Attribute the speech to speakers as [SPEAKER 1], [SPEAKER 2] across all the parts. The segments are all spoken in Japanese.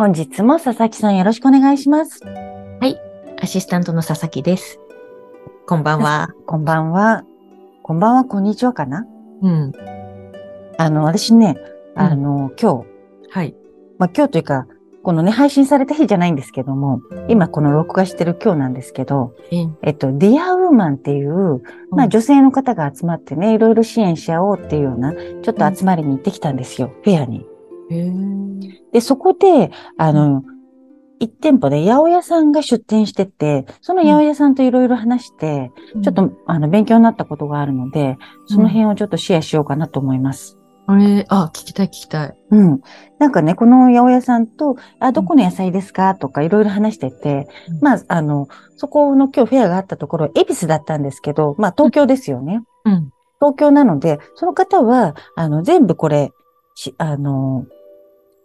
[SPEAKER 1] 本日も佐々木さんよろしくお願いします。
[SPEAKER 2] アシスタントの佐々木です。こんばんは。
[SPEAKER 1] こんばんは。こんばんは。こんにちはかな？
[SPEAKER 2] うん。
[SPEAKER 1] あの私ねあの、今日。
[SPEAKER 2] はい。
[SPEAKER 1] まあ今日というか、このね、配信された日じゃないんですけども、今この録画してる今日なんですけど、
[SPEAKER 2] え
[SPEAKER 1] え。っと、ディアウーマンっていう、まあ女性の方が集まってね、いろいろ支援し合おうっていうような、ちょっと集まりに行ってきたんですよ、フェアに。で、そこで、あの、一店舗で八百屋さんが出店してて、その八百屋さんといろいろ話して、ちょっ、と、あの、勉強になったことがあるので、その辺をちょっとシェアしようかなと思います。
[SPEAKER 2] あれ、あ、聞きたい聞きたい。
[SPEAKER 1] うん。なんかね、この八百屋さんと、あ、どこの野菜ですか？とかいろいろ話してて、
[SPEAKER 2] うん
[SPEAKER 1] まあ、あの、そこの今日フェアがあったところ、恵比寿だったんですけど、まあ、東京ですよね。
[SPEAKER 2] うん。
[SPEAKER 1] 東京なので、その方は、あの、全部これ、しあの、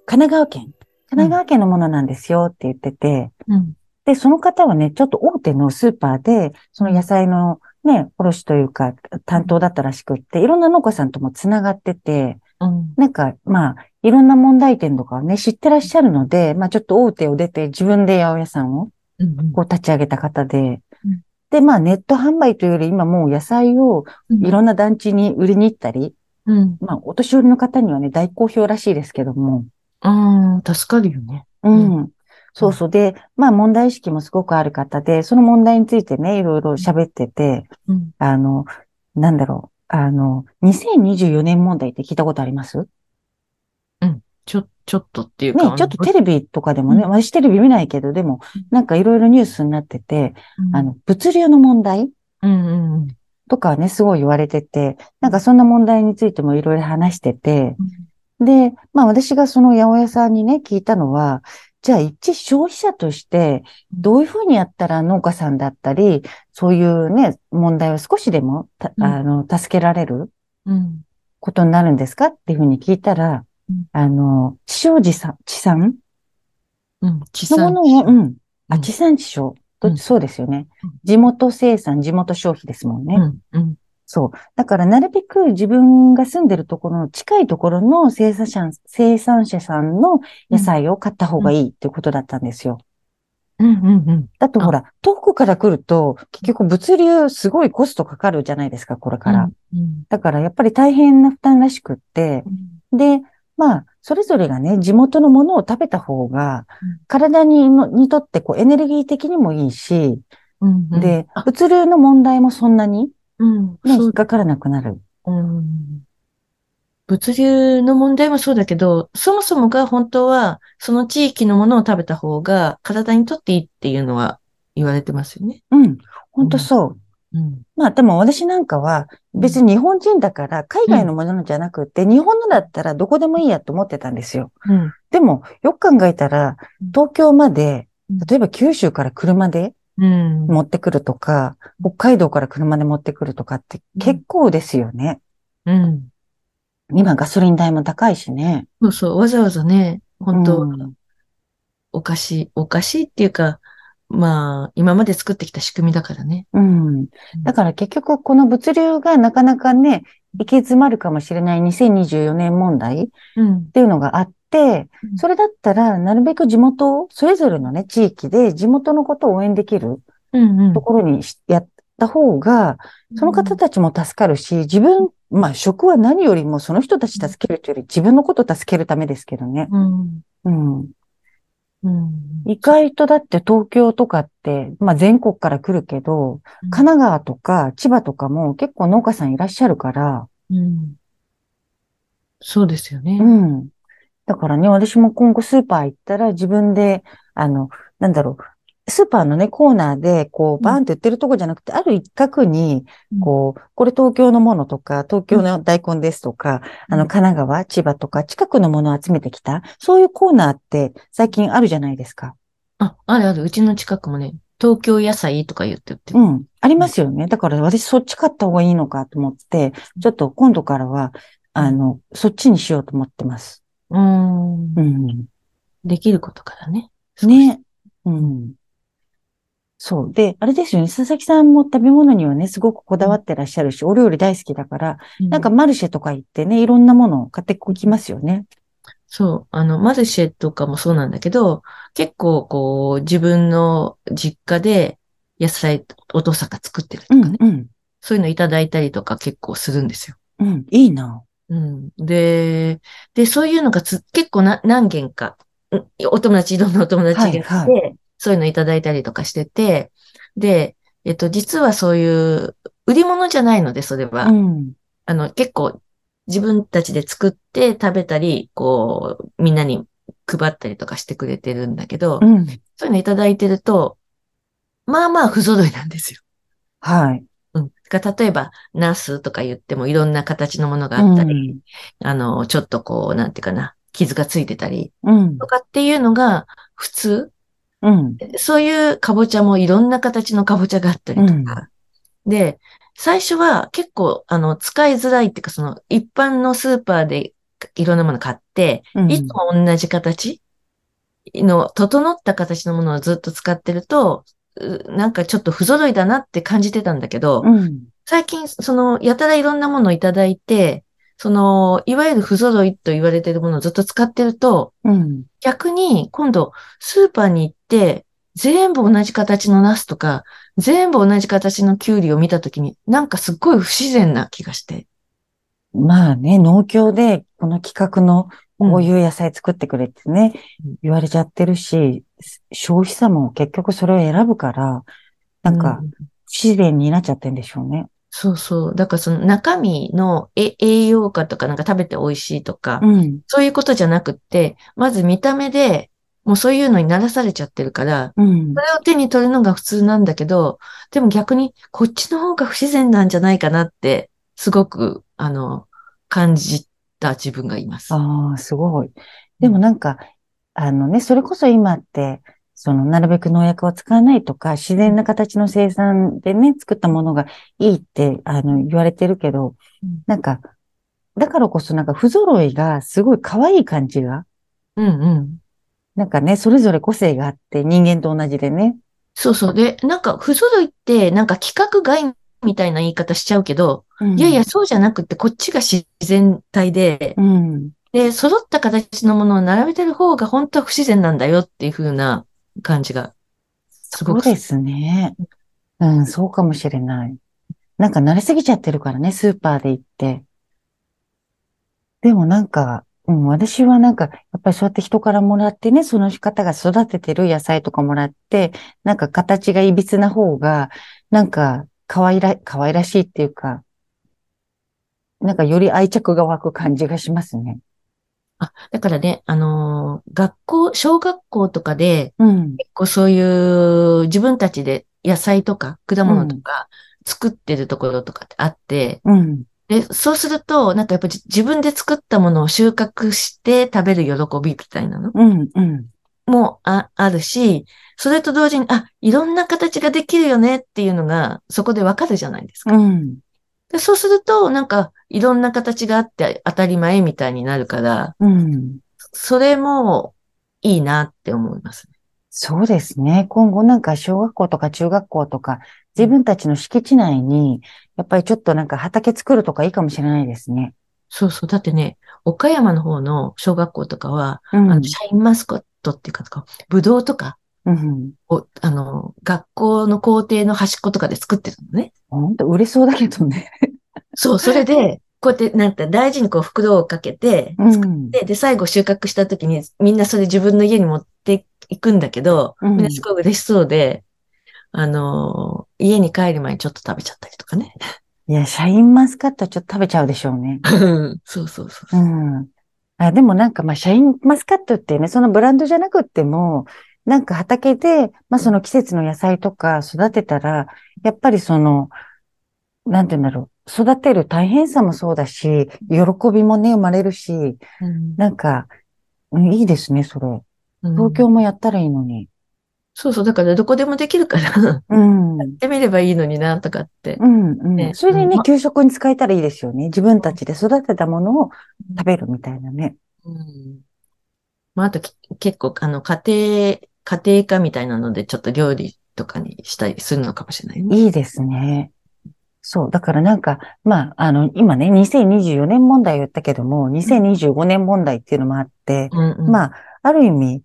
[SPEAKER 1] 神奈川県、神奈川県のものなんですよって言ってて、
[SPEAKER 2] うん。
[SPEAKER 1] で、その方はね、ちょっと大手のスーパーで、その野菜のね、卸というか、担当だったらしくって、いろんな農家さんともつながってて、
[SPEAKER 2] うん。
[SPEAKER 1] なんか、まあ、いろんな問題点とかをね、知ってらっしゃるので、まあ、ちょっと大手を出て自分で八百屋さんを
[SPEAKER 2] うん。
[SPEAKER 1] こう立ち上げた方で
[SPEAKER 2] うん、
[SPEAKER 1] で、まあ、ネット販売というより、今もう野菜をいろんな団地に売りに行ったり、
[SPEAKER 2] うん。
[SPEAKER 1] まあ、お年寄りの方にはね、大好評らしいですけども、
[SPEAKER 2] うん。助かるよね。
[SPEAKER 1] うん。そうそう。で、まあ、問題意識もすごくある方で、その問題についてね、いろいろ喋ってて、
[SPEAKER 2] うん。
[SPEAKER 1] あの、なんだろう、あの、2024年問題って聞いたことあります？
[SPEAKER 2] ちょ、ちょっとっていうか。
[SPEAKER 1] ね、ちょっとテレビとかでもね、
[SPEAKER 2] うん
[SPEAKER 1] 私テレビ見ないけど、でも
[SPEAKER 2] うん、
[SPEAKER 1] なんかいろいろニュースになってて、
[SPEAKER 2] うん
[SPEAKER 1] あの、物流の問題
[SPEAKER 2] うんうん
[SPEAKER 1] とかね、すごい言われてて、なんかそんな問題についてもいろいろ話してて、
[SPEAKER 2] うん。
[SPEAKER 1] で、まあ私がその八百屋さんにね、聞いたのは、じゃあ一消費者として、どういうふうにやったら農家さんだったり、そういうね、問題を少しでもた、
[SPEAKER 2] うん
[SPEAKER 1] あの、助けられる
[SPEAKER 2] うん。
[SPEAKER 1] ことになるんですかっていうふうに聞いたら
[SPEAKER 2] うん、
[SPEAKER 1] あの、地消地産、地産
[SPEAKER 2] うん。地産
[SPEAKER 1] のものを、うん。あ、
[SPEAKER 2] うん
[SPEAKER 1] 地産地消。そうですよね
[SPEAKER 2] うん。
[SPEAKER 1] 地元生産、地元消費ですもんね。
[SPEAKER 2] うん。うん。
[SPEAKER 1] そう。だから、なるべく自分が住んでるところの近いところの生産者、生産者さんの野菜を買った方がいいっていうことだったんですよ。
[SPEAKER 2] うん。うん。うん。あ
[SPEAKER 1] だとほら、遠くから来ると、結局物流すごいコストかかるじゃないですか、これから。
[SPEAKER 2] うん。
[SPEAKER 1] だから、やっぱり大変な負担らしくって、
[SPEAKER 2] うん。
[SPEAKER 1] で、まあ、それぞれがね、地元のものを食べた方が
[SPEAKER 2] うん、
[SPEAKER 1] 体にのにとってこうエネルギー的にもいいし、
[SPEAKER 2] うん。うん
[SPEAKER 1] で
[SPEAKER 2] あ、
[SPEAKER 1] 物流の問題もそんなに、
[SPEAKER 2] うん。
[SPEAKER 1] 引っかからなくなる。
[SPEAKER 2] うん物流の問題もそうだけど、そもそもが本当は、その地域のものを食べた方が体にとっていいっていうのは言われてますよね。
[SPEAKER 1] うん、本当そう。
[SPEAKER 2] うん。
[SPEAKER 1] まあでも私なんかは別に日本人だから海外のものじゃなくて、日本のだったらどこでもいいやと思ってたんですよ。
[SPEAKER 2] うん。
[SPEAKER 1] でもよく考えたら
[SPEAKER 2] うん
[SPEAKER 1] 東京まで
[SPEAKER 2] うん、
[SPEAKER 1] 例えば九州から車で
[SPEAKER 2] うん。
[SPEAKER 1] 持ってくるとか、北海道から車で持ってくるとかって結構ですよね。
[SPEAKER 2] うん。
[SPEAKER 1] 今ガソリン代も高いしね。
[SPEAKER 2] そうそう。わざわざね、本当、
[SPEAKER 1] うん
[SPEAKER 2] おかしい、おかしいっていうか、まあ、今まで作ってきた仕組みだからね。
[SPEAKER 1] うん。だから結局この物流がなかなかね、行き詰まるかもしれない2024年問題っ
[SPEAKER 2] うん。
[SPEAKER 1] ていうのがあっそれだったらなるべく地元、それぞれのね、地域で地元のことを応援できると。ころにしやった方が、その方たちも助かるし、自分、まあ職は何よりもその人たち助けるというより自分のことを助けるためですけどね。
[SPEAKER 2] うん。
[SPEAKER 1] うん。
[SPEAKER 2] うん。
[SPEAKER 1] 意外とだって東京とかって、まあ全国から来るけど、神奈川とか千葉とかも結構農家さんいらっしゃるから、
[SPEAKER 2] うん。そうですよね
[SPEAKER 1] う。ん。だからね、私も今後スーパー行ったら自分で、あの、なんだろう、スーパーのね、コーナーで、こう、バーンって売ってるとこじゃなくて、ある一角に、こう、これ東京のものとか、東京の大根ですとか、あの、神奈川、千葉とか、近くのものを集めてきた、そういうコーナーって最近あるじゃないですか。
[SPEAKER 2] あ、あるある。うちの近くもね、東京野菜とか言っててる。
[SPEAKER 1] うん。ありますよね。だから私そっち買った方がいいのかと思って、ちょっと今度からは、あの、そっちにしようと思ってます。
[SPEAKER 2] うーん。
[SPEAKER 1] うん。
[SPEAKER 2] できることからね。
[SPEAKER 1] ね。うん。そう。で、あれですよね。佐々木さんも食べ物にはね、すごくこだわってらっしゃるし、お料理大好きだから、
[SPEAKER 2] うん
[SPEAKER 1] なんかマルシェとか行ってね、いろんなものを買ってきますよね。
[SPEAKER 2] そう、あの、マルシェとかもそうなんだけど、結構こう、自分の実家で野菜、お父さんが作ってるとかね、
[SPEAKER 1] うん、うん、
[SPEAKER 2] そういうのいただいたりとか結構するんですよ。
[SPEAKER 1] うん。いいな。
[SPEAKER 2] うん。で、で、そういうのがつ結構な何件か、うんお友達、いろんなお友達が
[SPEAKER 1] はいは
[SPEAKER 2] そういうのいただいたりとかしてて、で、えっと、実はそういう、売り物じゃないので、それは。
[SPEAKER 1] うん。
[SPEAKER 2] あの、結構自分たちで作って食べたり、こう、みんなに配ったりとかしてくれてるんだけど、
[SPEAKER 1] うん。
[SPEAKER 2] そういうのいただいてると、まあまあ不揃いなんですよ。
[SPEAKER 1] はい。
[SPEAKER 2] うん。だから例えば、ナスとか言ってもいろんな形のものが
[SPEAKER 1] う
[SPEAKER 2] あったり、
[SPEAKER 1] ん。
[SPEAKER 2] あの、ちょっとこう、なんていうかな、傷がついてたり
[SPEAKER 1] うん
[SPEAKER 2] と。かっていうのが普通。
[SPEAKER 1] うん。
[SPEAKER 2] そういうかぼちゃもいろんな形のかぼちゃがあったりとか。で、最初は結構、あの、使いづらいっていうか、その、一般のスーパーでいろんなもの買って、
[SPEAKER 1] うん
[SPEAKER 2] いつも同じ形の、整った形のものをずっと使ってると、うなんかちょっと不揃いだなって感じてたんだけど、
[SPEAKER 1] うん。
[SPEAKER 2] 最近、その、やたらいろんなものをいただいて、その、いわゆる不揃いと言われているものをずっと使ってると、
[SPEAKER 1] うん。
[SPEAKER 2] 逆に今度スーパーに行って、全部同じ形のナスとか、全部同じ形のキュウリを見たときに、なんかすっごい不自然な気がして。
[SPEAKER 1] まあね、農協でこの企画のこういう野菜作ってくれってね、
[SPEAKER 2] うん
[SPEAKER 1] 言われちゃってるし、消費者も結局それを選ぶから、なんか
[SPEAKER 2] う
[SPEAKER 1] 不自然になっちゃってんでしょうね。
[SPEAKER 2] そうそう。だからその中身のえ栄養価とかなんか食べて美味しいとか、
[SPEAKER 1] うん。
[SPEAKER 2] そういうことじゃなくって、まず見た目でもうそういうのに慣らされちゃってるから、
[SPEAKER 1] うん
[SPEAKER 2] そ。れを手に取るのが普通なんだけど、でも逆にこっちの方が不自然なんじゃないかなって、すごく、あの、感じた自分がいます。
[SPEAKER 1] ああ、すごい。でもなんか、あのね、それこそ今って、その、なるべく農薬を使わないとか、自然な形の生産でね、作ったものがいいって、あの、言われてるけど
[SPEAKER 2] うん、
[SPEAKER 1] なんか、だからこそなんか不揃いがすごい可愛い感じが、
[SPEAKER 2] うんうん。
[SPEAKER 1] なんかね、それぞれ個性があって、人間と同じでね。
[SPEAKER 2] そうそう。で、なんか、不揃いって、なんか規格外みたいな言い方しちゃうけど、
[SPEAKER 1] うん
[SPEAKER 2] いやいや、そうじゃなくて、こっちが自然体で、
[SPEAKER 1] うん。
[SPEAKER 2] で、揃った形のものを並べてる方が本当は不自然なんだよっていう風な感じが、すごく
[SPEAKER 1] そうですね。うん、そうかもしれない。なんか慣れすぎちゃってるからね、スーパーで行って。でもなんか、うん、私はなんか、やっぱりそうやって人からもらってね、その方が育ててる野菜とかもらって、なんか形がいびつな方が、なんか、可愛ら、可愛らしいっていうか、なんかより愛着が湧く感じがしますね。
[SPEAKER 2] あ、だからね、あのー学校、小学校とかで、
[SPEAKER 1] うん。
[SPEAKER 2] 結構そういう自分たちで野菜とか果物とか作ってるところとかってあって、
[SPEAKER 1] うん。
[SPEAKER 2] で、そうすると、なんかやっぱり自分で作ったものを収穫して食べる喜びみたいなの
[SPEAKER 1] うん。うん。
[SPEAKER 2] もああるし、それと同時に、あ、いろんな形ができるよねっていうのがそこでわかるじゃないですか。
[SPEAKER 1] うん。
[SPEAKER 2] でそうすると、なんかいろんな形があって当たり前みたいになるから、
[SPEAKER 1] うん。そ
[SPEAKER 2] それもいいなって思いますね。
[SPEAKER 1] そうですね。今後なんか小学校とか中学校とか、自分たちの敷地内に、やっぱりちょっとなんか畑作るとかいいかもしれないですね。
[SPEAKER 2] そうそう。だってね、岡山の方の小学校とかは、
[SPEAKER 1] うん。
[SPEAKER 2] あの、シャインマスカットっていうか、こうぶどうとか
[SPEAKER 1] うん。
[SPEAKER 2] を、あの、学校の校庭の端っことかで作ってるのね。
[SPEAKER 1] 本当売れそうだけどね。
[SPEAKER 2] そう、それで、こうやって、なんか大事にこう袋をかけて、
[SPEAKER 1] うん。
[SPEAKER 2] で、で、最後収穫した時に、みんなそれ自分の家に持っていくんだけど、
[SPEAKER 1] うん
[SPEAKER 2] みんなすごい嬉しそうで、あのー家に帰る前にちょっと食べちゃったりとかね。
[SPEAKER 1] いや、シャインマスカットちょっと食べちゃうでしょうね。
[SPEAKER 2] そうそうそうう。
[SPEAKER 1] ん。あ、でもなんかまあ、シャインマスカットってね、そのブランドじゃなくっても、なんか畑で、まあその季節の野菜とか育てたら、やっぱりその、なんて言うんだろう、育てる大変さもそうだし、喜びもね、生まれるし、
[SPEAKER 2] うん
[SPEAKER 1] なんか、うんいいですね、それ。
[SPEAKER 2] うん
[SPEAKER 1] 東京もやったらいいのに。
[SPEAKER 2] そうそう。だからどこでもできるから、
[SPEAKER 1] うん。
[SPEAKER 2] やってみればいいのにな、とかって。
[SPEAKER 1] うん、うん。
[SPEAKER 2] ね
[SPEAKER 1] それでね
[SPEAKER 2] うん、
[SPEAKER 1] 給食に使えたらいいですよね。自分たちで育てたものを食べるみたいなね。
[SPEAKER 2] うん。まあ、あとき結構、あの、家庭、家庭科みたいなので、ちょっと料理とかにしたりするのかもしれないね。
[SPEAKER 1] いいですね。そう。だからなんか、まあ、あの、今ね、2024年問題を言ったけども、2025年問題っていうのもあって、
[SPEAKER 2] うんうん、
[SPEAKER 1] まあ、ある意味、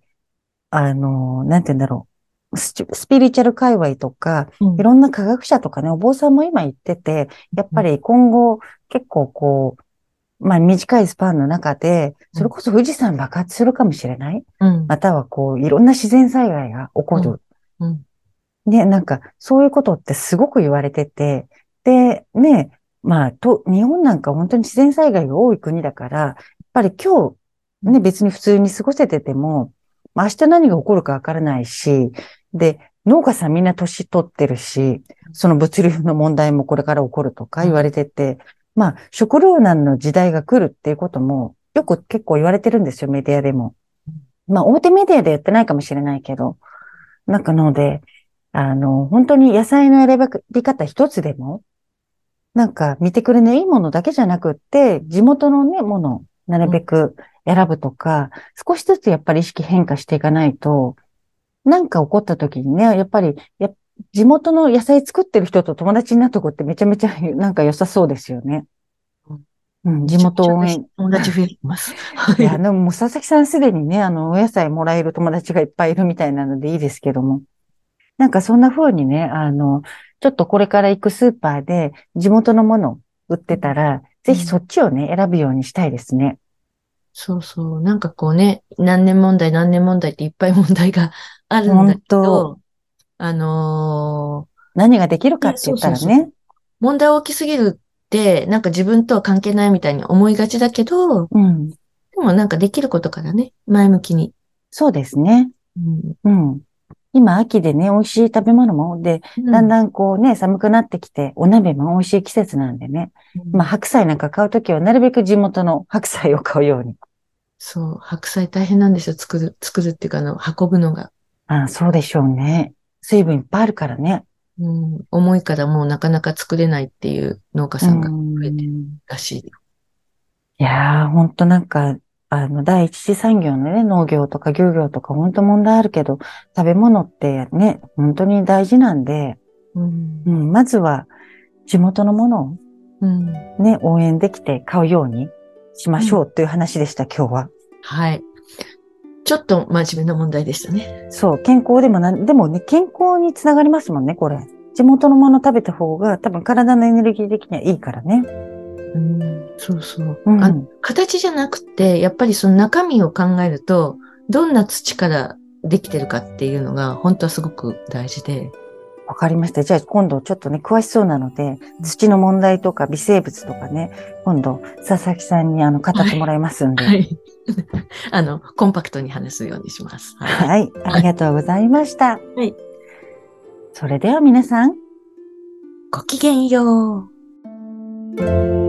[SPEAKER 1] あの、なんて言うんだろう。スピリチュアル界隈とか、
[SPEAKER 2] うん
[SPEAKER 1] いろんな科学者とかね、お坊さんも今言ってて、やっぱり今後結構こう、まあ短いスパンの中で、それこそ富士山爆発するかもしれない？
[SPEAKER 2] うん。
[SPEAKER 1] またはこう、いろんな自然災害が起こる。
[SPEAKER 2] うん。
[SPEAKER 1] ね、なんか、そういうことってすごく言われてて、で、ね、まあ、と、日本なんか本当に自然災害が多い国だから、やっぱり今日、ね、別に普通に過ごせてても、まあ、明日何が起こるかわからないし、で、農家さんみんな年取ってるし、その物流の問題もこれから起こるとか言われてて、まあ、食糧難の時代が来るっていうことも、よく結構言われてるんですよ、メディアでも。まあ、大手メディアでやってないかもしれないけど、なんかので、あの、本当に野菜の選び方一つでも、なんか見てくれね、いいものだけじゃなくって、地元のね、もの、なるべく選ぶとか、少しずつやっぱり意識変化していかないと、なんか起こった時にね、やっぱり、や地元の野菜作ってる人と友達になっとくってめちゃめちゃ なんか良さそうですよね。うん、地元応援。
[SPEAKER 2] 友達増えてます。
[SPEAKER 1] いや、でももう佐々木さんすでにね、あの、お野菜もらえる友達がいっぱいいるみたいなのでいいですけども。なんかそんな風にね、あの、ちょっとこれから行くスーパーで地元のもの売ってたら、ぜひそっちをね、選ぶようにしたいですね。
[SPEAKER 2] そうそう。なんかこうね、何年問題何年問題っていっぱい問題があるんだけ
[SPEAKER 1] 本
[SPEAKER 2] ど、あの
[SPEAKER 1] 何ができるかって言ったら
[SPEAKER 2] そうそう
[SPEAKER 1] ね。
[SPEAKER 2] ー問題大きすぎるって、なんか自分とは関係ないみたいに思いがちだけど、
[SPEAKER 1] うん。
[SPEAKER 2] でもなんかできることからね、前向きに。
[SPEAKER 1] そうですね。
[SPEAKER 2] うん
[SPEAKER 1] うん。今、秋でね、美味しい食べ物も、で、だんだんこうね、寒くなってきて、お鍋も美味しい季節なんでね。
[SPEAKER 2] うん
[SPEAKER 1] まあ、白菜なんか買うときは、なるべく地元の白菜を買うように。
[SPEAKER 2] そう、白菜大変なんですよ。作る、作るっていうか、あの、運ぶのが。
[SPEAKER 1] ああそうでしょうね。水分いっぱいあるからね。
[SPEAKER 2] うん、重いからもうなかなか作れないっていう農家さんが増えてる
[SPEAKER 1] うん
[SPEAKER 2] らしい。
[SPEAKER 1] いやー、ほんとなんか、あの、第一次産業のね、農業とか漁業とかほんと問題あるけど、食べ物ってね、本当に大事なんで、
[SPEAKER 2] うん
[SPEAKER 1] うん、まずは地元のものを
[SPEAKER 2] うん
[SPEAKER 1] ね、応援できて買うようにしましょうっていう話でした、今日は。
[SPEAKER 2] はい。ちょっと真面目な問題でしたね。
[SPEAKER 1] そう、健康でもなん、でもね、健康につながりますもんね、これ。地元のもの食べた方が多分体のエネルギー的にはいいからね。
[SPEAKER 2] うん、そうそう。
[SPEAKER 1] うん。
[SPEAKER 2] あ形じゃなくて、やっぱりその中身を考えると、どんな土からできてるかっていうのが、本当はすごく大事で。
[SPEAKER 1] わかりました。じゃあ今度ちょっとね、詳しそうなので、土の問題とか微生物とかね、今度、佐々木さんにあの、語ってもらいますんで。
[SPEAKER 2] はい。あの、コンパクトに話すようにします。はい。
[SPEAKER 1] はい。ありがとうございました。
[SPEAKER 2] はい。
[SPEAKER 1] それでは皆さん、
[SPEAKER 2] ごきげんよう。